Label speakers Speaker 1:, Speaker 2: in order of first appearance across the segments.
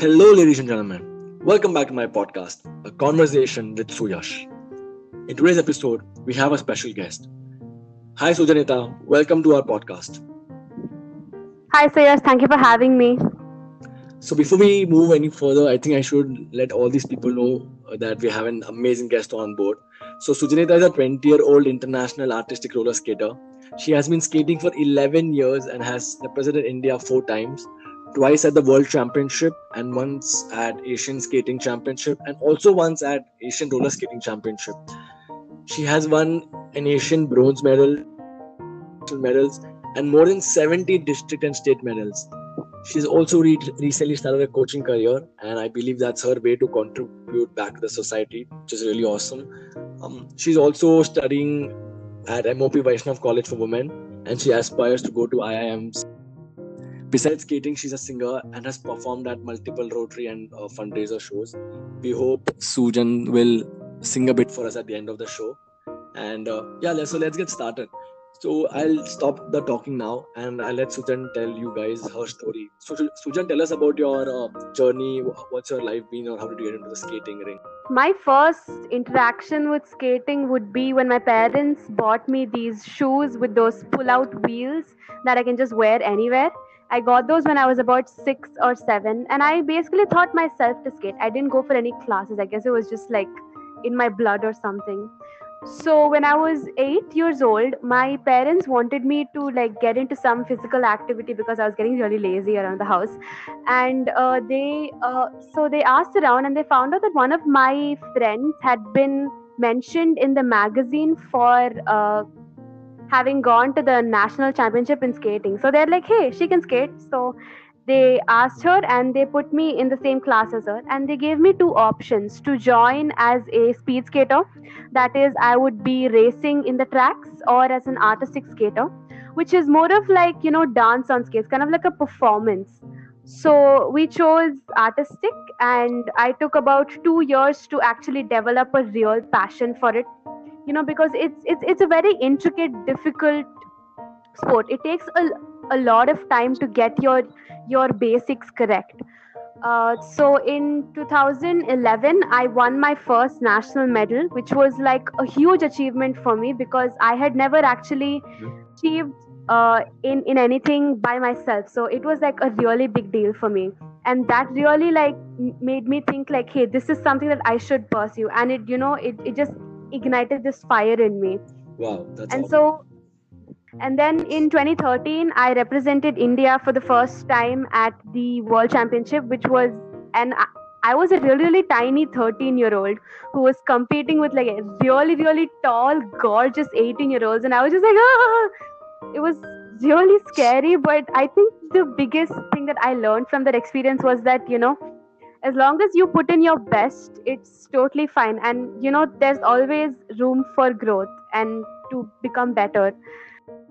Speaker 1: Hello, ladies and gentlemen. Welcome back to my podcast, A Conversation with Suyash. In today's episode, we have a special guest. Hi, Sujanitha. Welcome to our podcast.
Speaker 2: Hi, Suyash. Thank you for having me.
Speaker 1: So, before we move any further, I think I should let all these people know uh, that we have an amazing guest on board. So, Sujanitha is a 20 year old international artistic roller skater. She has been skating for 11 years and has represented India four times twice at the World Championship and once at Asian Skating Championship and also once at Asian Roller Skating Championship. She has won an Asian bronze medal, medals, and more than 70 district and state medals. She's also re- recently started a coaching career, and I believe that's her way to contribute back to the society, which is really awesome. Um, she's also studying at MOP Vaishnav College for Women, and she aspires to go to IIMs Besides skating, she's a singer and has performed at multiple Rotary and uh, fundraiser shows. We hope Sujan will sing a bit for us at the end of the show. And uh, yeah, so let's get started. So I'll stop the talking now and I'll let Sujan tell you guys her story. So Sujan, tell us about your uh, journey. What's your life been, or how did you get into the skating ring?
Speaker 2: My first interaction with skating would be when my parents bought me these shoes with those pull-out wheels that I can just wear anywhere I got those when I was about six or seven, and I basically taught myself to skate. I didn't go for any classes. I guess it was just like in my blood or something. So when I was eight years old, my parents wanted me to like get into some physical activity because I was getting really lazy around the house, and uh, they uh, so they asked around and they found out that one of my friends had been mentioned in the magazine for uh, having gone to the national championship in skating. So they're like, hey, she can skate. So they asked her and they put me in the same class as her and they gave me two options to join as a speed skater that is i would be racing in the tracks or as an artistic skater which is more of like you know dance on skates kind of like a performance so we chose artistic and i took about 2 years to actually develop a real passion for it you know because it's it's it's a very intricate difficult sport. It takes a, a lot of time to get your your basics correct. Uh, so in 2011 i won my first national medal which was like a huge achievement for me because i had never actually achieved uh, in in anything by myself. So it was like a really big deal for me. And that really like made me think like hey this is something that i should pursue. And it you know it, it just ignited this fire in me.
Speaker 1: Wow, that's
Speaker 2: and
Speaker 1: awesome.
Speaker 2: so and then in 2013 I represented India for the first time at the World Championship, which was and I was a really, really tiny 13 year old who was competing with like a really, really tall, gorgeous 18 year olds. And I was just like, ah! it was really scary. But I think the biggest thing that I learned from that experience was that, you know, as long as you put in your best it's totally fine. And you know there's always room for growth and to become better.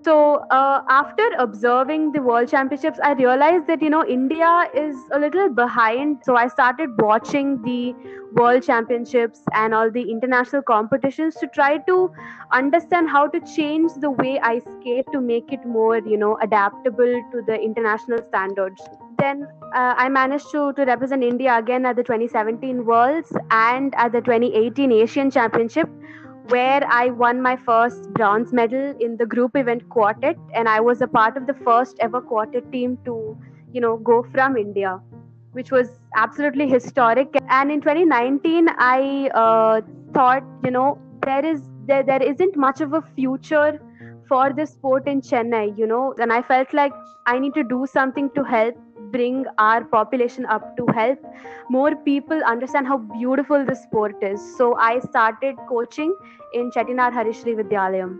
Speaker 2: So uh, after observing the world championships i realized that you know india is a little behind. So i started watching the world championships and all the international competitions to try to understand how to change the way i skate to make it more you know adaptable to the international standards then uh, i managed to to represent india again at the 2017 worlds and at the 2018 asian championship where I won my first bronze medal in the group event quartet, and I was a part of the first ever quartet team to, you know, go from India, which was absolutely historic. And in 2019, I uh, thought, you know, there is there there isn't much of a future for this sport in Chennai, you know, and I felt like I need to do something to help bring our population up to help more people understand how beautiful this sport is. So I started coaching in Chettinad Harishri Vidyalayam.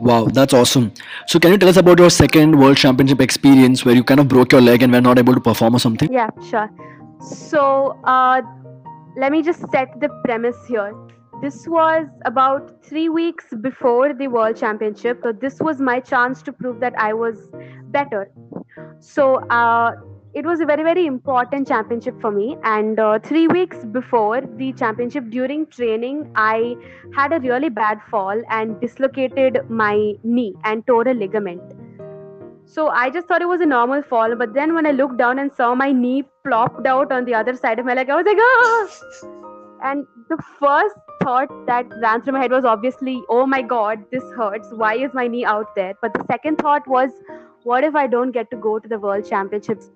Speaker 1: Wow, that's awesome. So, can you tell us about your second World Championship experience where you kind of broke your leg and were not able to perform or something?
Speaker 2: Yeah, sure. So, uh, let me just set the premise here. This was about three weeks before the World Championship. So, this was my chance to prove that I was better. So uh, it was a very very important championship for me. And uh, three weeks before the championship, during training, I had a really bad fall and dislocated my knee and tore a ligament. So I just thought it was a normal fall, but then when I looked down and saw my knee plopped out on the other side of my leg. I was like, ah! And the first thought that ran through my head was obviously, oh my god, this hurts. Why is my knee out there? But the second thought was, what if I don't get to go to the World Championships?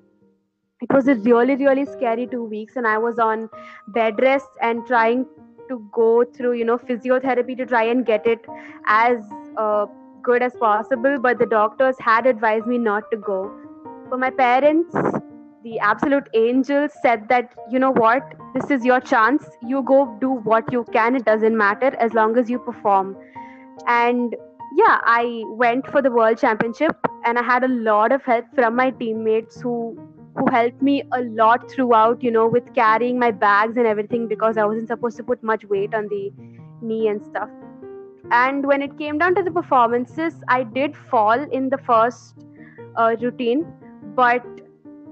Speaker 2: It was a really, really scary two weeks, and I was on bed rest and trying to go through, you know, physiotherapy to try and get it as uh, good as possible. But the doctors had advised me not to go. For my parents, the absolute angel said that you know what this is your chance you go do what you can it doesn't matter as long as you perform and yeah i went for the world championship and i had a lot of help from my teammates who who helped me a lot throughout you know with carrying my bags and everything because i wasn't supposed to put much weight on the knee and stuff and when it came down to the performances i did fall in the first uh, routine but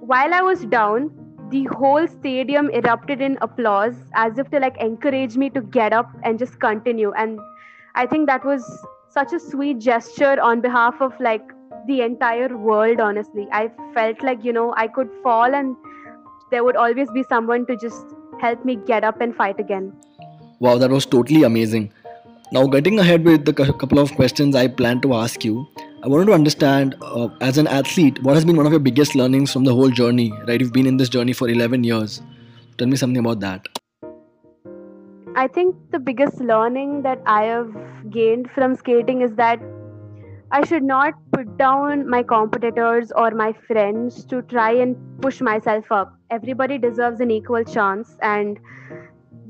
Speaker 2: while I was down, the whole stadium erupted in applause as if to like encourage me to get up and just continue. And I think that was such a sweet gesture on behalf of like the entire world, honestly. I felt like, you know, I could fall and there would always be someone to just help me get up and fight again.
Speaker 1: Wow, that was totally amazing. Now, getting ahead with the couple of questions I plan to ask you, I wanted to understand, uh, as an athlete, what has been one of your biggest learnings from the whole journey? Right, you've been in this journey for 11 years. Tell me something about that.
Speaker 2: I think the biggest learning that I have gained from skating is that I should not put down my competitors or my friends to try and push myself up. Everybody deserves an equal chance, and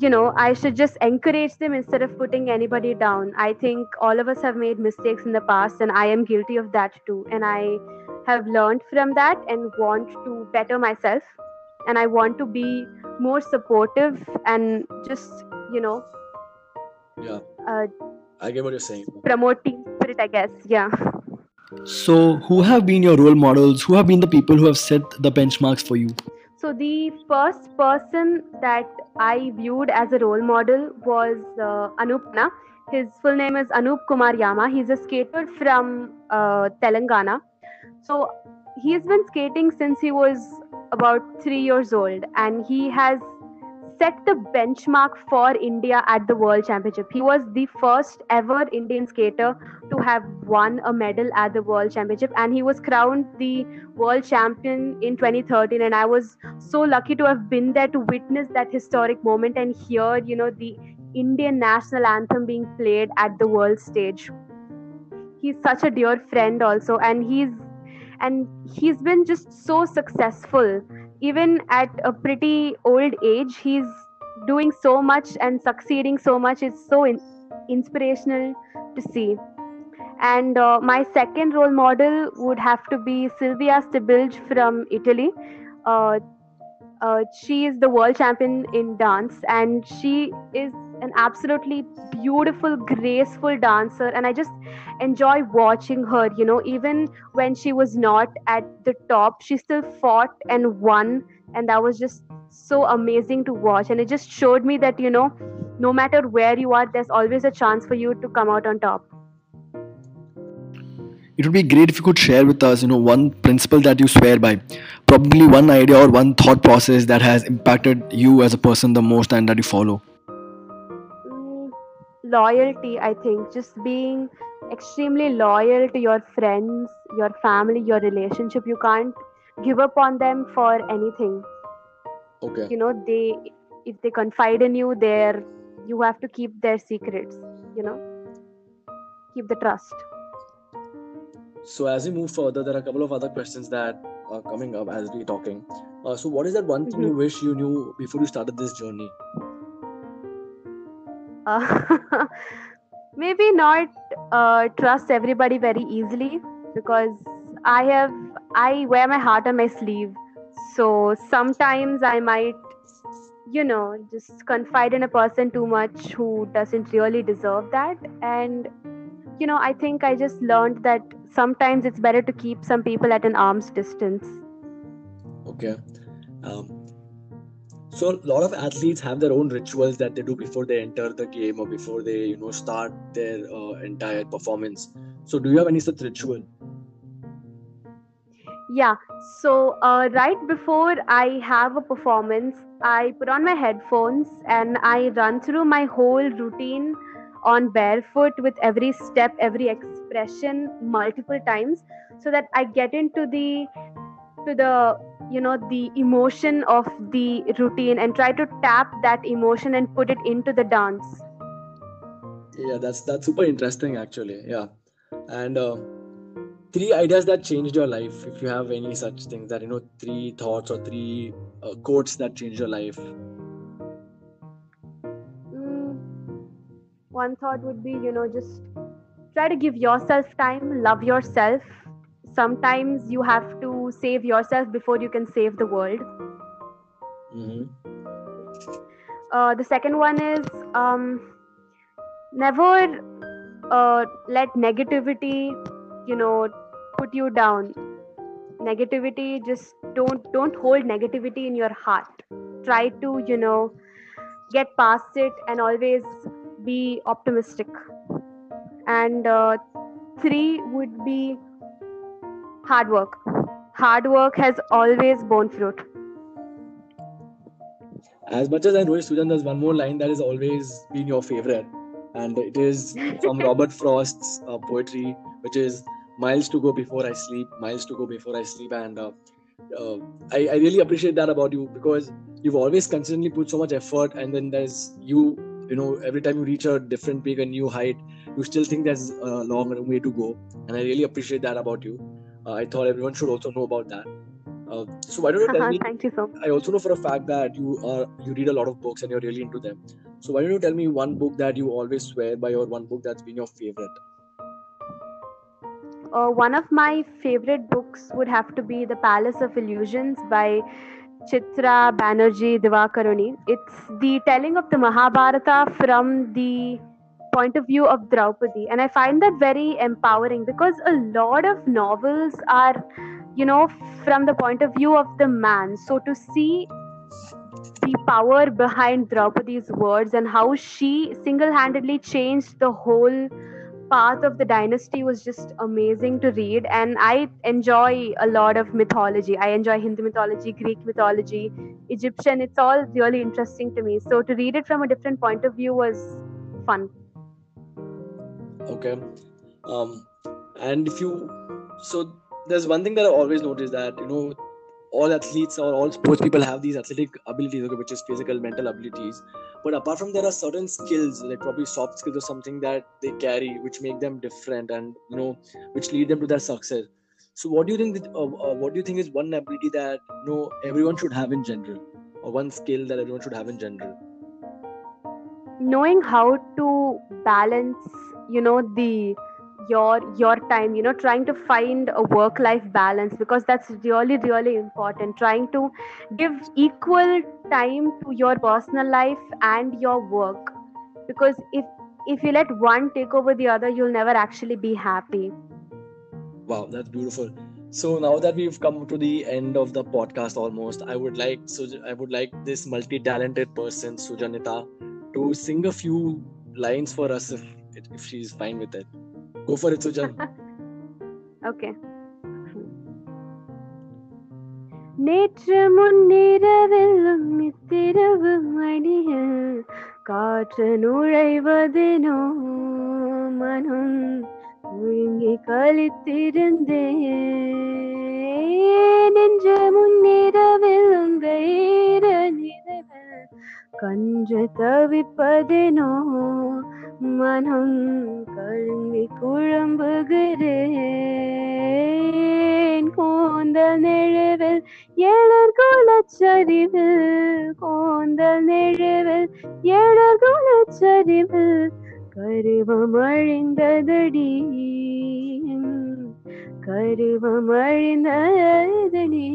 Speaker 2: you know i should just encourage them instead of putting anybody down. I think all of us have made mistakes in the past and i am guilty of that too. And i have learned from that and want to better myself. And i want to be more supportive and just you know
Speaker 1: yeah uh, i get what you're saying
Speaker 2: promote team spirit i guess yeah
Speaker 1: so who have been your role models who have been the people who have set the benchmarks for you
Speaker 2: so the first person that I viewed as a role model was uh, Anupna. His full name is Anup Kumar Yama. He's a skater from uh, Telangana. So he's been skating since he was about three years old, and he has set the benchmark for India at the World Championship. He was the first ever Indian skater to have won a medal at the World Championship, and he was crowned the World Champion in 2013. And I was so lucky to have been there to witness that historic moment and hear, you know, the Indian national anthem being played at the world stage. He's such a dear friend, also, and he's and he's been just so successful even at a pretty old age he's doing so much and succeeding so much it's so in- inspirational to see and uh, my second role model would have to be Silvia Stibilj from Italy. Uh, uh, she is the world champion in dance, and she is an absolutely beautiful, graceful dancer. And I just enjoy watching her. You know, even when she was not at the top, she still fought and won, and that was just so amazing to watch. And it just showed me that you know, no matter where you are, there's always a chance for you to come out on top
Speaker 1: it would be great if you could share with us you know one principle that you swear by probably one idea or one thought process that has impacted you as a person the most and that you follow
Speaker 2: loyalty i think just being extremely loyal to your friends your family your relationship you can't give up on them for anything
Speaker 1: okay
Speaker 2: you know they if they confide in you there you have to keep their secrets you know keep the trust
Speaker 1: so as we move further, there are a couple of other questions that are coming up as we're talking. Uh, so what is that one thing mm-hmm. you wish you knew before you started this journey?
Speaker 2: Maybe not uh, trust everybody very easily because I have I wear my heart on my sleeve. So sometimes I might, you know, just confide in a person too much who doesn't really deserve that. And you know, I think I just learned that sometimes it's better to keep some people at an arm's distance.
Speaker 1: Okay. Um, so a lot of athletes have their own rituals that they do before they enter the game or before they, you know, start their uh, entire performance. So do you have any such ritual?
Speaker 2: Yeah. So uh, right before I have a performance, I put on my headphones and I run through my whole routine on barefoot with every step, every expression multiple times, so that I get into the to the you know the emotion of the routine and try to tap that emotion and put it into the dance.
Speaker 1: Yeah that's that's super interesting actually. Yeah. And uh, three ideas that changed your life if you have any such things that you know three thoughts or three uh, quotes that changed your life.
Speaker 2: Mm, one thought would be you know just try to give yourself time love yourself. Sometimes you have to save yourself before you can save the world.
Speaker 1: Mm-hmm.
Speaker 2: uh, the second one is um, never uh, let negativity you know put you down. Negativity just don't don't hold negativity in your heart. Try to you know get past it and always be optimistic. And uh, three would be hard work hard work has always borne fruit
Speaker 1: as much as i know sujan there's one more line that has always been your favorite and it is from Robert Frost's uh, poetry, which is miles to go before I sleep, miles to go before I sleep, and uh, uh, I, I, really appreciate that about you because you've always consistently put so much effort, and then there's you, you know, every time you reach a different peak, a new height, you still think there's a long way to go, and I really appreciate that about you. Uh, I thought everyone should also know about that. Uh, so why don't you tell me?
Speaker 2: Thank you so much.
Speaker 1: I also know for a fact that you are you read a lot of books and you're really into them. So why don't you tell me one book that you always swear by, or one book that's been your favorite?
Speaker 2: Uh, one of my favorite books would have to be The Palace of Illusions by Chitra Banerjee Divakaruni. It's the telling of the Mahabharata from the point of view of Draupadi, and I find that very empowering because a lot of novels are you know from the point of view of the man. So to see the power behind Draupadi's words and how she single-handedly changed the whole path of the dynasty was just amazing to read. And i enjoy a lot of mythology. I enjoy hindu mythology greek mythology egyptian. It's all really interesting to me. So to read it from a different point of view was fun
Speaker 1: okay um and if you so there's one thing that I always notice that you know all athletes or all sports people have these athletic abilities, okay, which is physical, mental abilities. But apart from there are certain skills, like probably soft skills or something that they carry, which make them different and you know, which lead them to their success. So, what do you think? That, uh, uh, what do you think is one ability that you know everyone should have in general, or one skill that everyone should have in general?
Speaker 2: Knowing how to balance, you know, the your your time you know trying to find a work life balance because that's really really important. Trying to give equal time to your personal life and your work because if if you let one take over the other you'll never actually be happy.
Speaker 1: Wow that's beautiful. So now that we've come to the end of the podcast almost i would like so i would like this multi-talented person sujanitha to sing a few lines for us if if she's fine with it Go for it, Sujan.
Speaker 2: okay. நேற்று முன்னிரவெல்லும் இத்திரவு மடியில் காற்று நுழைவதெனோ மனம் முழுங்கி கழித்திருந்தேன் நெஞ்ச முன்னிரவெல்லும் வேற நிறவில் கன்று தவிப்பதெனோ மனம் கழுங்கி குழம்புகிறேன். கூந்தல் நெழுவில் ஏழர் குலச்சரிவில் கோந்தல் நெழுவில் ஏழர் குலச்சரிவில் கருவம் அழிந்ததடி. கருவம் அழிந்ததடி.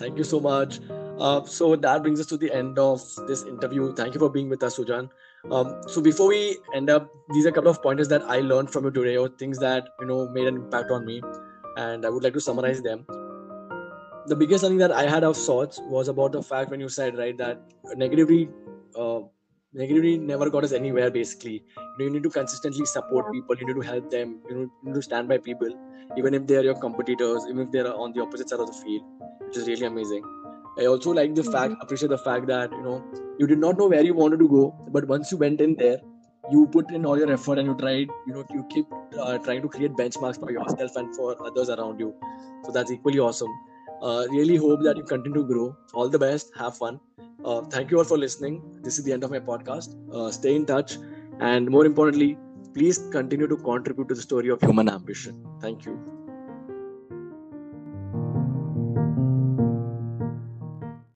Speaker 1: Thank you so much. Uh, so that brings us to the end of this interview. Thank you for being with us, Sujan. Um, so before we end up, these are a couple of pointers that I learned from you today, or things that you know made an impact on me, and I would like to summarize them. The biggest thing that I had of sorts was about the fact when you said right that negativity uh, negativity never got us anywhere basically you, know, you need to consistently support people you need to help them you, know, you need to stand by people even if they are your competitors even if they are on the opposite side of the field which is really amazing. I also like the fact
Speaker 2: Mhm.
Speaker 1: appreciate the fact that you know you did not know where you wanted to go but once you went in there you put in all your effort and you tried you know you keep uh, trying to create benchmarks for yourself and for others around you. So that's equally awesome. Uh, really hope that you continue to grow. All the best. Have fun. Uh, thank you all for listening. This is the end of my podcast. Uh, stay in touch. And more importantly please continue to contribute to the story of human ambition. Thank you